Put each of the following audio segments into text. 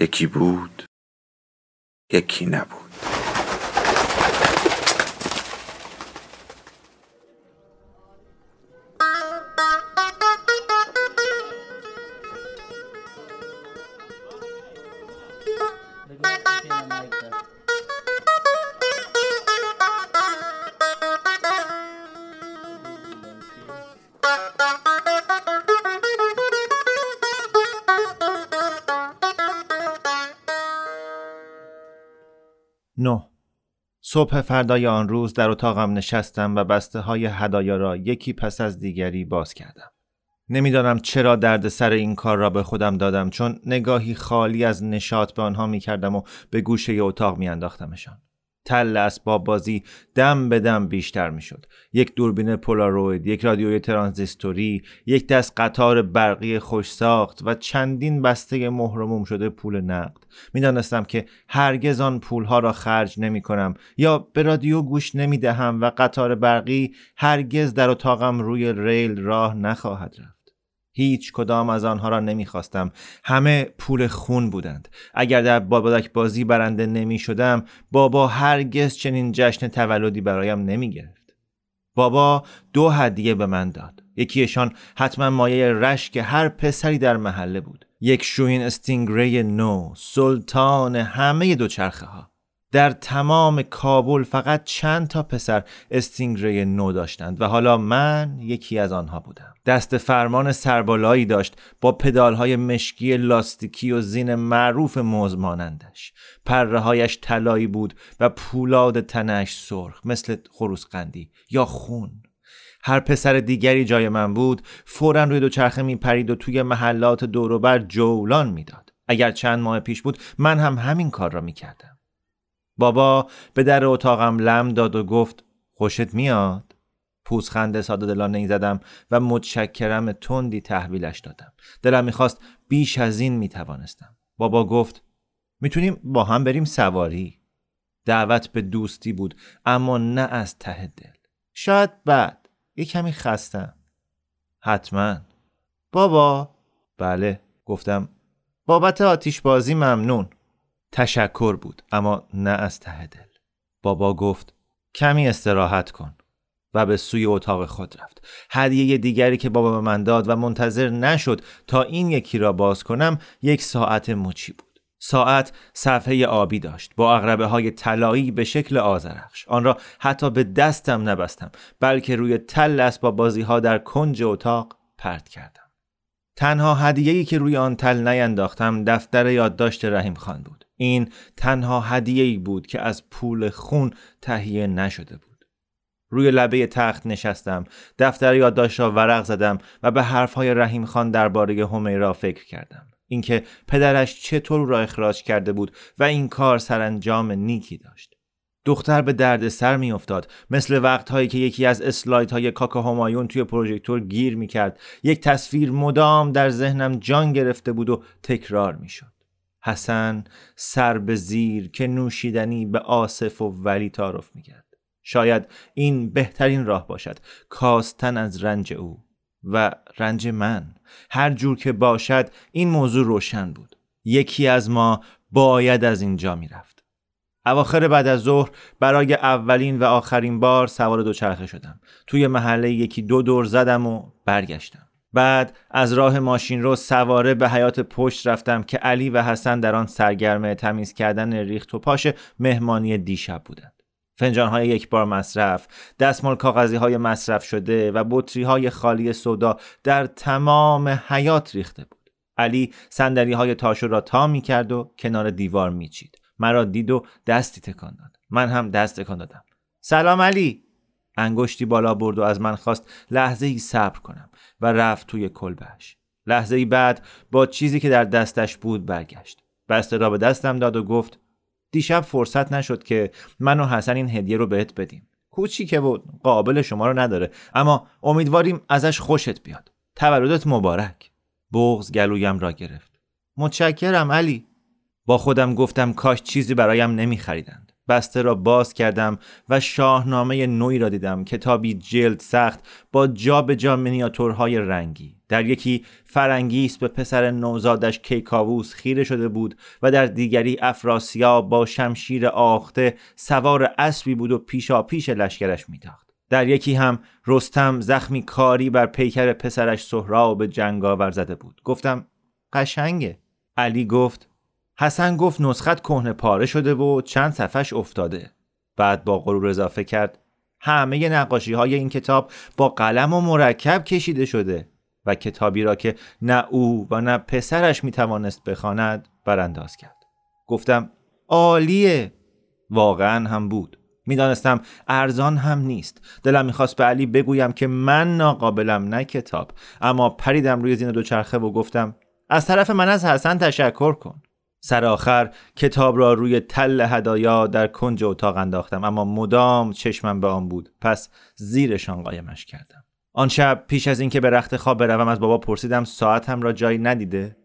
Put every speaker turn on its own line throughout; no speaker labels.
یکی بود یکی نبود.
صبح فردای آن روز در اتاقم نشستم و بسته های هدایا را یکی پس از دیگری باز کردم. نمی‌دانم چرا درد سر این کار را به خودم دادم چون نگاهی خالی از نشاط به آنها می کردم و به گوشه اتاق می انداختمشان. تل اسباب بازی. دم به دم بیشتر می‌شد. یک دوربین پولاروید یک رادیوی ترانزیستوری یک دست قطار برقی خوش ساخت و چندین بسته مهرموم شده پول نقد. می‌دانستم که هرگز آن پولها را خرج نمی کنم یا به رادیو گوش نمی دهم و قطار برقی هرگز در اتاقم روی ریل راه نخواهد رفت. هیچ کدام از آنها را نمی‌خواستم. همه پول خون بودند. اگر در بابادک بازی برنده نمی شدم بابا هرگز چنین جشن تولدی برایم نمی گرفت بابا دو هدیه به من داد. یکیشان حتما مایه رشک هر پسری در محله بود. یک شوین استینگری نو سلطان همه دوچرخه ها در تمام کابل فقط چند تا پسر استینگری نو داشتند و حالا من یکی از آنها بودم. دست فرمان سربالایی داشت با پدالهای مشکی لاستیکی و زین معروف موز مانندش. پره هایش طلایی بود و پولاد تنش سرخ مثل خروس قندی یا خون. هر پسر دیگری جای من بود فورا روی دوچرخه می پرید و توی محلات دوروبر جولان می‌داد. اگر چند ماه پیش بود من هم همین کار را می کردم بابا به در اتاقم لم داد و گفت خوشت میاد؟ پوزخنده ساده دلانه ای زدم و متشکرم تندی تحویلش دادم. دلم می‌خواست بیش از این می‌توانستم. بابا گفت می‌تونیم با هم بریم سواری. دعوت به دوستی بود اما نه از ته دل. شاید بعد. یه کمی خستم. حتما. بابا. بله. گفتم بابت آتیش بازی ممنون. تشکر بود اما نه از ته دل. بابا گفت کمی استراحت کن. و به سوی اتاق خود رفت. هدیه دیگری که بابا به من داد و منتظر نشد تا این یکی را باز کنم یک ساعت مچی بود. ساعت صفحه آبی داشت. با اغربه های طلایی به شکل آزرخش آن را حتی به دستم نبستم بلکه روی تل با بازی ها در کنج اتاق پرت کردم. تنها هدیه‌ای که روی آن تل نینداختم دفتر یادداشت رحیم خان بود. این تنها هدیه ای بود که از پول خون تهیه نشده بود. روی لبه تخت نشستم، دفتر یادداشت را ورق زدم و به حرفهای رحیم خان درباره همیرا فکر کردم. اینکه پدرش چطور را اخراج کرده بود و این کار سرانجام نیکی داشت. دختر به درد سر می افتاد مثل وقتهایی که یکی از اسلایت های کاکا همایون توی پروژکتور گیر می کرد یک تصویر مدام در ذهنم جان گرفته بود و تکرار می شد. حسن سر به زیر که نوشیدنی به آصف و ولی تعارف می‌کرد. شاید این بهترین راه باشد کاستن از رنج او و رنج من. هر جور که باشد این موضوع روشن بود. یکی از ما باید از اینجا می‌رفت. اواخر بعد از ظهر برای اولین و آخرین بار سوار دوچرخه شدم. توی محله یکی دو دور زدم و برگشتم. بعد از راه ماشین رو سواره به حیات پشت رفتم که علی و حسن در آن سرگرم تمیز کردن ریخت و پاش مهمانی دیشب بودند. فنجان های یک بار مصرف، دستمال کاغذی های مصرف شده و بطری های خالی صدا در تمام حیات ریخته بود. علی سندلی های تاشو را تا می کرد و کنار دیوار می چید. مرا دید و دستی تکان داد. من هم دست تکان دادم. سلام علی انگشتی بالا برد و از من خواست لحظه ای صبر کنم و رفت توی کلبش لحظه ای بعد با چیزی که در دستش بود برگشت. بسته را به دستم داد و گفت دیشب فرصت نشد که من و حسن این هدیه رو بهت بدیم. کوچیکه و قابل شما رو نداره اما امیدواریم ازش خوشت بیاد. تولدت مبارک. بغز گلویم را گرفت. متشکرم علی. با خودم گفتم کاش چیزی برایم نمی خریدند بسته را باز کردم و شاهنامه نوی را دیدم. کتابی جلد سخت با جا به جا منیاتورهای رنگی. در یکی فرنگیس به پسر نوزادش کیکاووس خیره شده بود و در دیگری افراسیا با شمشیر آخته سوار اسبی بود و پیشا پیش لشکرش میتاخت در یکی هم رستم زخمی کاری بر پیکر پسرش سهراب جنگاور زده بود. گفتم قشنگه. علی گفت حسن گفت نسخت کهنه پاره شده و چند صفحش افتاده. بعد با غرور اضافه کرد همه نقاشی های این کتاب با قلم و مرکب کشیده شده و کتابی را که نه او و نه پسرش می توانست بخواند برانداز کرد. گفتم عالیه. واقعا هم بود. می‌دانستم ارزان هم نیست. دلم می‌خواست به علی بگویم که من ناقابلم نه کتاب اما پریدم روی زین دوچرخه و گفتم از طرف من از حسن تشکر کن. سر آخر کتاب را روی تل هدایا در کنج اتاق انداختم اما مدام چشمم به آن بود. پس زیرشان قایمش کردم. آن شب پیش از اینکه به رخت خواب بروم از بابا پرسیدم ساعتم را جایی ندیده؟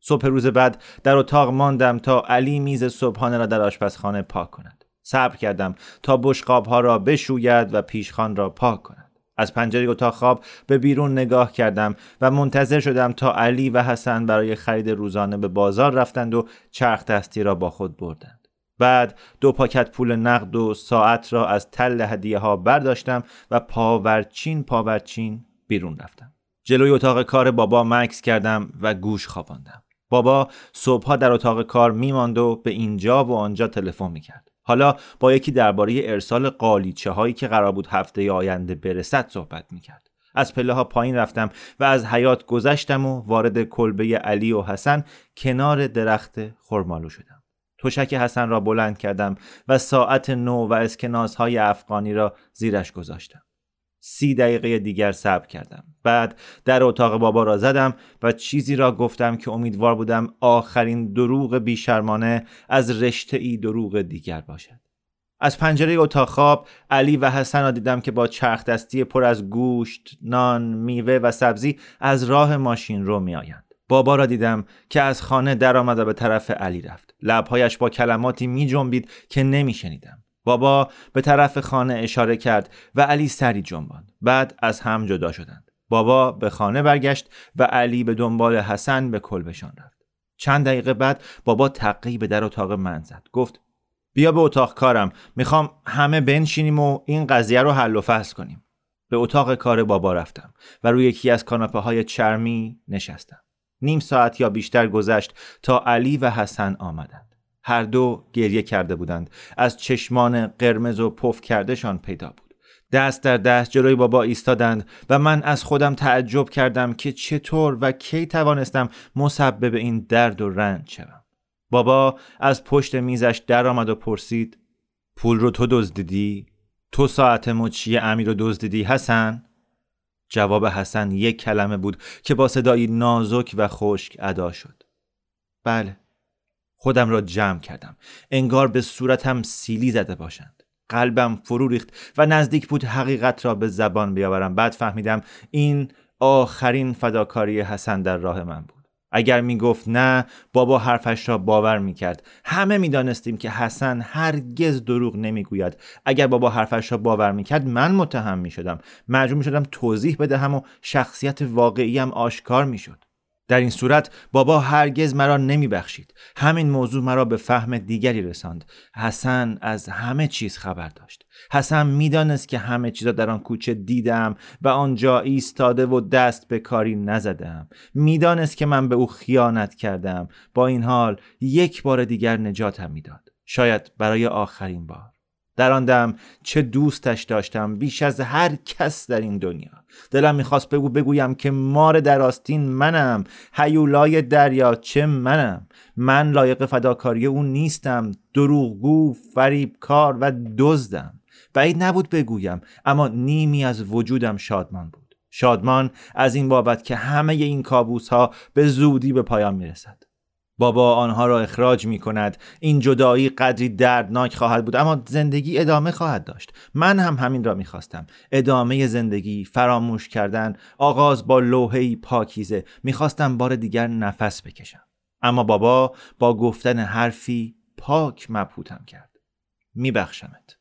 صبح روز بعد در اتاق ماندم تا علی میز صبحانه را در آشپزخانه پاک کند. صبر کردم تا بشقاب ها را بشوید و پیشخان را پاک کند. از پنجره اتاق خواب به بیرون نگاه کردم و منتظر شدم تا علی و حسن برای خرید روزانه به بازار رفتند و چرخ دستی را با خود بردند. بعد دو پاکت پول نقد و ساعت را از تل هدیه ها برداشتم و پاورچین پاورچین بیرون رفتم. جلوی اتاق کار بابا مکس کردم و گوش خواباندم. بابا صبحها در اتاق کار میماند و به اینجا و آنجا تلفن می‌کرد. حالا با یکی درباره ارسال قالیچه هایی که قرار بود هفته آینده برسد صحبت می‌کرد. از پله ها پایین رفتم و از حیات گذشتم و وارد کلبه علی و حسن کنار درخت خرمالو شدم. تشک حسن را بلند کردم و ساعت نو و اسکناس های افغانی را زیرش گذاشتم. سی دقیقه دیگر صبر کردم بعد در اتاق بابا را زدم و چیزی را گفتم که امیدوار بودم آخرین دروغ بیشرمانه از رشته ای دروغ دیگر باشد از پنجره اتاق خواب علی و حسن را دیدم که با چرخ دستی پر از گوشت، نان، میوه و سبزی از راه ماشین رو می آیند. بابا را دیدم که از خانه درآمد و به طرف علی رفت. لبهایش با کلماتی می جنبید که نمی شنیدم. بابا به طرف خانه اشاره کرد و علی سری جنباند. بعد از هم جدا شدند. بابا به خانه برگشت و علی به دنبال حسن به کلبشان رفت. چند دقیقه بعد بابا تقی به در اتاق من زد. گفت بیا به اتاق کارم. می‌خوام همه بنشینیم و این قضیه رو حل و فصل کنیم. به اتاق کار بابا رفتم و روی یکی از کاناپه های چرمی نشستم. نیم ساعت یا بیشتر گذشت تا علی و حسن آمدند. هر دو گریه کرده بودند. از چشمان قرمز و پف کردهشان پیدا بود. دست در دست جلوی بابا ایستادند و من از خودم تعجب کردم که چطور و کی توانستم مسبب این درد و رنج شوم. بابا از پشت میزش درآمد و پرسید پول رو تو دزدیدی؟ تو ساعت مچی امیر رو دزدیدی حسن؟ جواب حسن یک کلمه بود که با صدایی نازک و خشک ادا شد. بله خودم را جمع کردم. انگار به صورتم سیلی زده باشند. قلبم فرو ریخت و نزدیک بود حقیقت را به زبان بیاورم. بعد فهمیدم این آخرین فداکاری حسن در راه من بود. اگر می گفت نه بابا حرفش را باور می کرد همه می دانستیم که حسن هرگز دروغ نمی گوید اگر بابا حرفش را باور می کرد من متهم می شدم مجبور می شدم توضیح بدهم و شخصیت واقعیم آشکار می شد در این صورت بابا هرگز مرا نمی بخشید. همین موضوع مرا به فهم دیگری رساند. حسن از همه چیز خبر داشت. حسن می‌دانست که همه چیزا در آن کوچه دیدم و آنجا ایستاده و دست به کاری نزدم. می‌دانست که من به او خیانت کردم. با این حال یک بار دیگر نجاتم می‌داد. شاید برای آخرین بار. در آن دم چه دوستش داشتم بیش از هر کس در این دنیا. دلم می‌خواست بگو بگویم که مار در آستین منم هیولای دریا چه منم. من لایق فداکاری او نیستم دروغگو فریبکار و دزدم. بعید نبود بگویم اما نیمی از وجودم شادمان بود. شادمان از این بابت که همه این کابوس ها به زودی به پایان می رسد. بابا آنها را اخراج می کند این جدایی قدری دردناک خواهد بود اما زندگی ادامه خواهد داشت. من هم همین را می‌خواستم. ادامه زندگی فراموش کردن آغاز با لوحه‌ای پاکیزه. می‌خواستم بار دیگر نفس بکشم. اما بابا با گفتن حرفی پاک مبهوتم کرد. میبخشمت.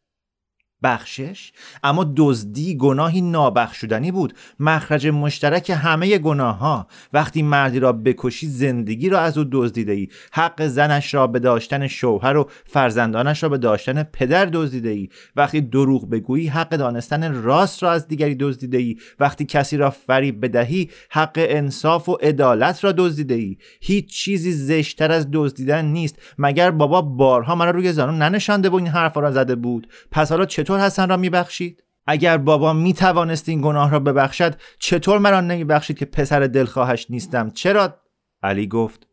بخشش اما دزدی گناهی نابخشودنی بود. مخرج مشترک همه گناه ها وقتی مردی را بکشی زندگی را از او دزدیده ای حق زنش را به داشتن شوهر و فرزندانش را به داشتن پدر دزدیده ای وقتی دروغ بگویی حق دانستن راست را از دیگری دزدیده ای وقتی کسی را فریب بدهی حق انصاف و عدالت را دزدیده ای هیچ چیزی زشتر از دزدیدن نیست. مگر بابا بارها مرا روی زانو ننشانده و این حرفا را زده بود؟ پس حالا چطور حسن را میبخشید؟ اگر بابا می توانست این گناه را ببخشد چطور مرا نمیبخشید که پسر دلخواهش نیستم؟ چرا؟ علی گفت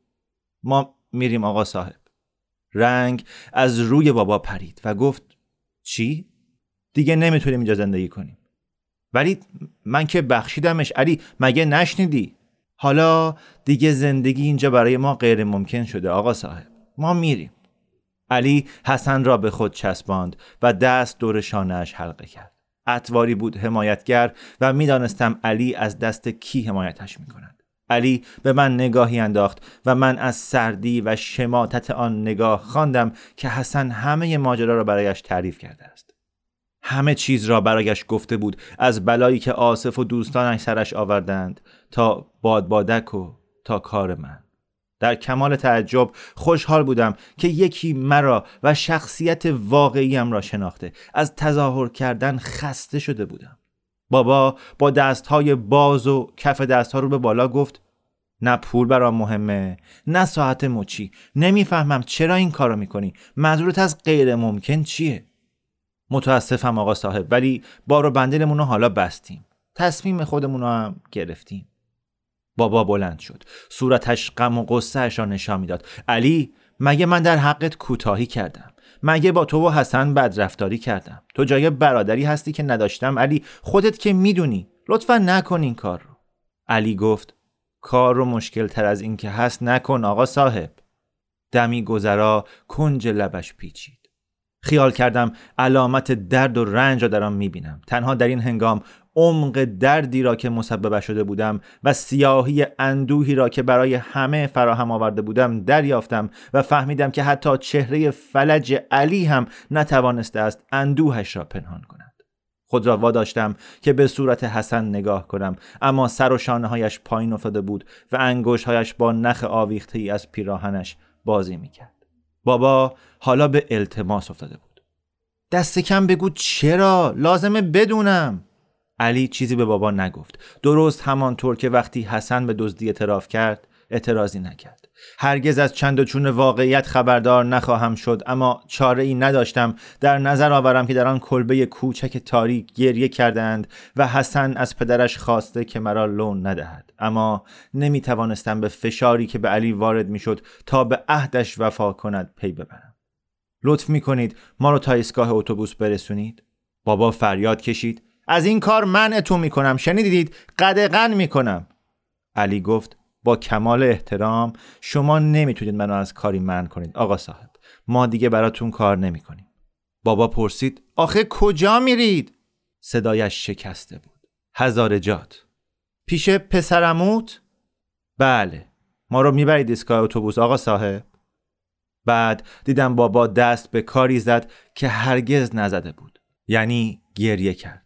ما میریم آقا صاحب. رنگ از روی بابا پرید و گفت چی؟ دیگه نمی‌تونیم اینجا زندگی کنیم. ولی من که بخشیدمش. علی مگه نشنیدی؟ حالا دیگه زندگی اینجا برای ما غیر ممکن شده آقا صاحب. ما میریم. علی حسن را به خود چسباند و دست دور شانهاش حلقه کرد اتواری بود حمایتگر و می‌دانستم علی از دست کی حمایتش می کند. علی به من نگاهی انداخت و من از سردی و شماتت آن نگاه خواندم که حسن همه ماجرا را برایش تعریف کرده است. همه چیز را برایش گفته بود از بلایی که آصف و دوستانش سرش آوردند تا بادبادک و تا کار من. در کمال تعجب خوشحال بودم که یکی مرا و شخصیت واقعیم را شناخته. از تظاهر کردن خسته شده بودم. بابا با دستهای باز و کف دستها رو به بالا گفت نه پول برام مهمه نه ساعت مچی. نمی‌فهمم چرا این کارو می‌کنی. منظورت از غیر ممکن چیه? متاسفم آقا صاحب ولی بارو بندلمون رو حالا بستیم. تصمیم خودمون رو هم گرفتیم. بابا بلند شد. صورتش غم و قصهش را نشان می‌داد. علی مگه من در حقت کوتاهی کردم؟ مگه با تو و حسن بدرفتاری کردم؟ تو جای برادری هستی که نداشتم. علی خودت که می‌دونی. لطفا نکن این کار رو. علی گفت کار رو مشکل تر از این که هست نکن آقا صاحب. دمی گذرا کنج لبش پیچید. خیال کردم علامت درد و رنج را در آن می‌بینم. تنها در این هنگام عمق دردی را که مسبب شده بودم و سیاهی اندوهی را که برای همه فراهم آورده بودم دریافتم و فهمیدم که حتی چهره فلج علی هم نتوانسته است اندوهش را پنهان کند. خود را واداشتم که به صورت حسن نگاه کنم اما سر و شانه هایش پایین افتاده بود و انگوش هایش با نخ آویخته ای از پیراهنش بازی می‌کرد. بابا حالا به التماس افتاده بود. دست کم بگو چرا؟ لازمه بدونم. علی چیزی به بابا نگفت. درست همانطور که وقتی حسن به دزدی اعتراف کرد اعتراضی نکرد. هرگز از چند و چون واقعیت خبردار نخواهم شد اما چاره ای نداشتم. در نظر آورم که در آن کلبه کوچک تاریک گریه کردند و حسن از پدرش خواسته که مرا لون ندهد. اما نمی توانستم به فشاری که به علی وارد می شد تا به عهدش وفا کند پی ببرم. لطف می کنید ما رو تا ایستگاه اتوبوس برسونید؟ بابا فریاد کشید. از این کار منعتون می‌کنم. شنیدید؟ قدغن می‌کنم. علی گفت با کمال احترام شما نمی‌تونید منو از کاری من کنید. آقا صاحب ما دیگه براتون کار نمی‌کنیم. بابا پرسید آخه کجا میرید؟ صدایش شکسته بود. هزارجات پیش پسرموت؟ بله. ما رو می‌برید ایستگاه اتوبوس آقا صاحب. بعد دیدم بابا دست به کاری زد که هرگز نزده بود. یعنی گریه کرد.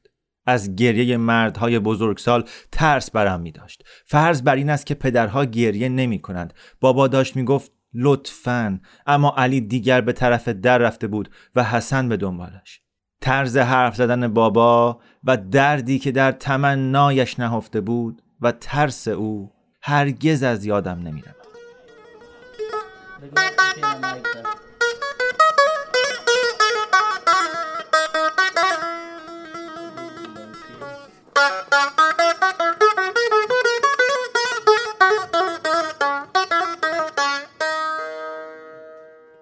از گریه مردهای بزرگسال ترس برم می داشت. فرض بر این است که پدرها گریه نمی کنند. بابا داشت می گفت لطفا اما علی دیگر به طرف در رفته بود و حسن به دنبالش. طرز حرف زدن بابا و دردی که در تمنایش نهفته بود و ترس او هرگز از یادم نمی رود.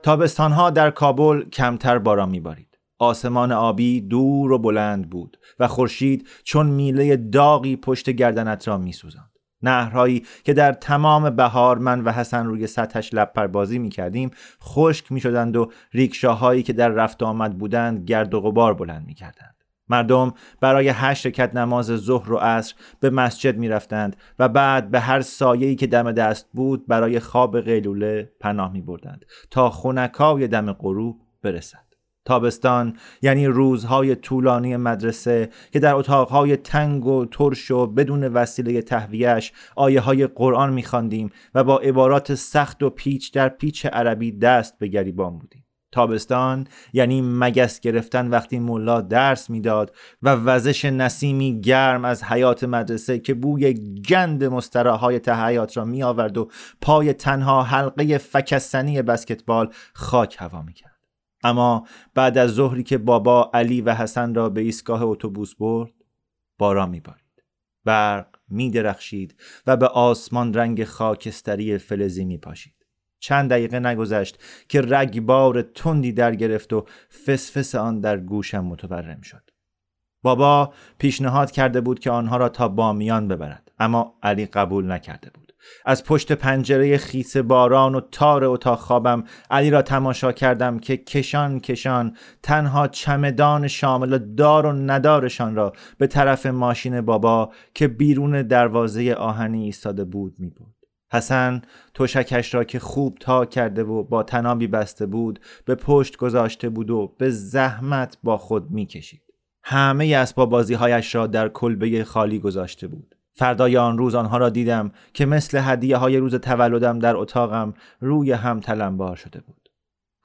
تابستانها در کابل کمتر باران میبارید. آسمان آبی دور و بلند بود و خورشید چون میله داغی پشت گردنت را میسوزاند نهرهایی که در تمام بهار من و حسن روی سطحش لب بازی می کردیم خشک می شدند و ریکشاهایی که در رفت آمد بودند گرد و غبار بلند می کردند. مردم برای هشت رکت نماز ظهر و عصر به مسجد می رفتند و بعد به هر سایه‌ای که دم دست بود برای خواب قیلوله پناه می بردند تا خونکای دم غروب برسد. تابستان یعنی روزهای طولانی مدرسه که در اتاقهای تنگ و ترش و بدون وسیله تهویهش آیه های قرآن میخواندیم و با عبارات سخت و پیچ در پیچ عربی دست به گریبان بودیم تابستان یعنی مگس گرفتن وقتی ملا درس می‌داد و وزش نسیمی گرم از حیات مدرسه که بوی گند مستراهای حیات را می آورد و پای تنها حلقه فکستنی بسکتبال خاک هوا می کرد. اما بعد از ظهری که بابا علی و حسن را به ایستگاه اتوبوس برد باران میبارید برق میدرخشید و به آسمان رنگ خاکستری فلزی میپاشید چند دقیقه نگذشت که رگبار تندی در گرفت و فسفس آن در گوشم متورم شد بابا پیشنهاد کرده بود که آنها را تا بامیان ببرد اما علی قبول نکرده بود از پشت پنجره خیس باران و تار اتاق خوابم علی را تماشا کردم که کشان کشان تنها چمدان شامل دار و ندارشان را به طرف ماشین بابا که بیرون دروازه آهنی ایستاده بود می بود. حسن توشکش را که خوب تا کرده و با تنابی بسته بود به پشت گذاشته بود و به زحمت با خود می کشید. همه اسباب بازیهایش را در کلبه خالی گذاشته بود. فردای آن روز آنها را دیدم که مثل هدیه های روز تولدم در اتاقم روی هم تلمبار شده بود.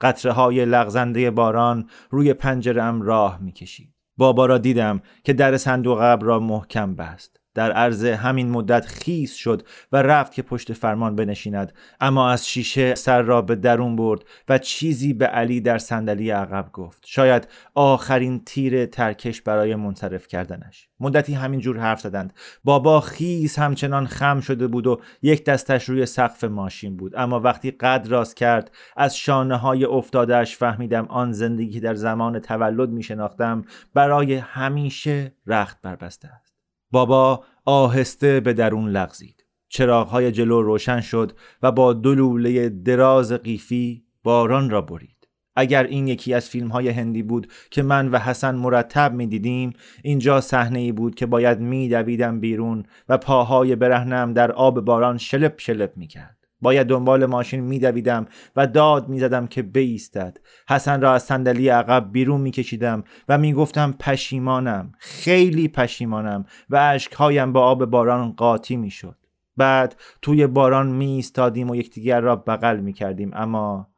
قطره های لغزنده باران روی پنجرم راه می‌کشید. بابا را دیدم که در صندوق قبر را محکم بست. در عرض همین مدت خیس شد و رفت که پشت فرمان بنشیند. اما از شیشه سر را به درون برد و چیزی به علی در صندلی عقب گفت. شاید آخرین تیر ترکش برای منصرف کردنش. مدتی همین جور حرف زدند. بابا خیس همچنان خم شده بود و یک دستش روی سقف ماشین بود. اما وقتی قد راست کرد از شانه های افتادهش فهمیدم آن زندگی در زمان تولد می شناختم برای همیشه رخت بربسته است. بابا آهسته به درون لغزید. چراغهای جلو روشن شد و با دلوله دراز قیفی باران را برید. اگر این یکی از فیلم های هندی بود که من و حسن مرتب می دیدیم اینجا صحنه ای بود که باید می دویدم بیرون و پاهای برهنم در آب باران شلپ شلپ می کرد باید دنبال ماشین میدویدم و داد می‌زدم که بیستد. حسن را از صندلی عقب بیرون میکشیدم و می‌گفتم پشیمانم خیلی پشیمانم و اشکهایم با آب باران قاطی می‌شد. بعد توی باران می ایستادیم و یکدیگر را بغل می کردیم اما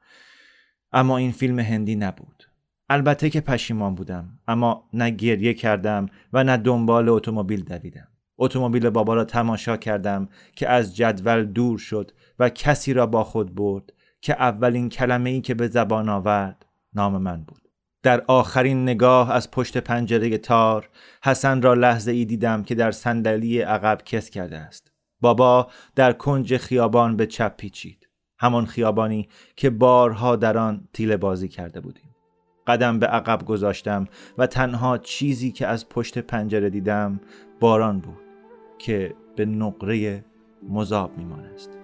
اما این فیلم هندی نبود. البته که پشیمان بودم اما نه گریه کردم و نه دنبال اتومبیل دویدم. اتومبیل بابا را تماشا کردم که از جدول دور شد و کسی را با خود برد که اولین کلمه ای که به زبان آورد نام من بود. در آخرین نگاه از پشت پنجره تار حسن را لحظه ای دیدم که در صندلی عقب کس کرده است. بابا در کنج خیابان به چپ پیچید. همان خیابانی که بارها در آن تیله بازی کرده بودیم. قدم به عقب گذاشتم و تنها چیزی که از پشت پنجره دیدم باران بود که به نقره مذاب میمانست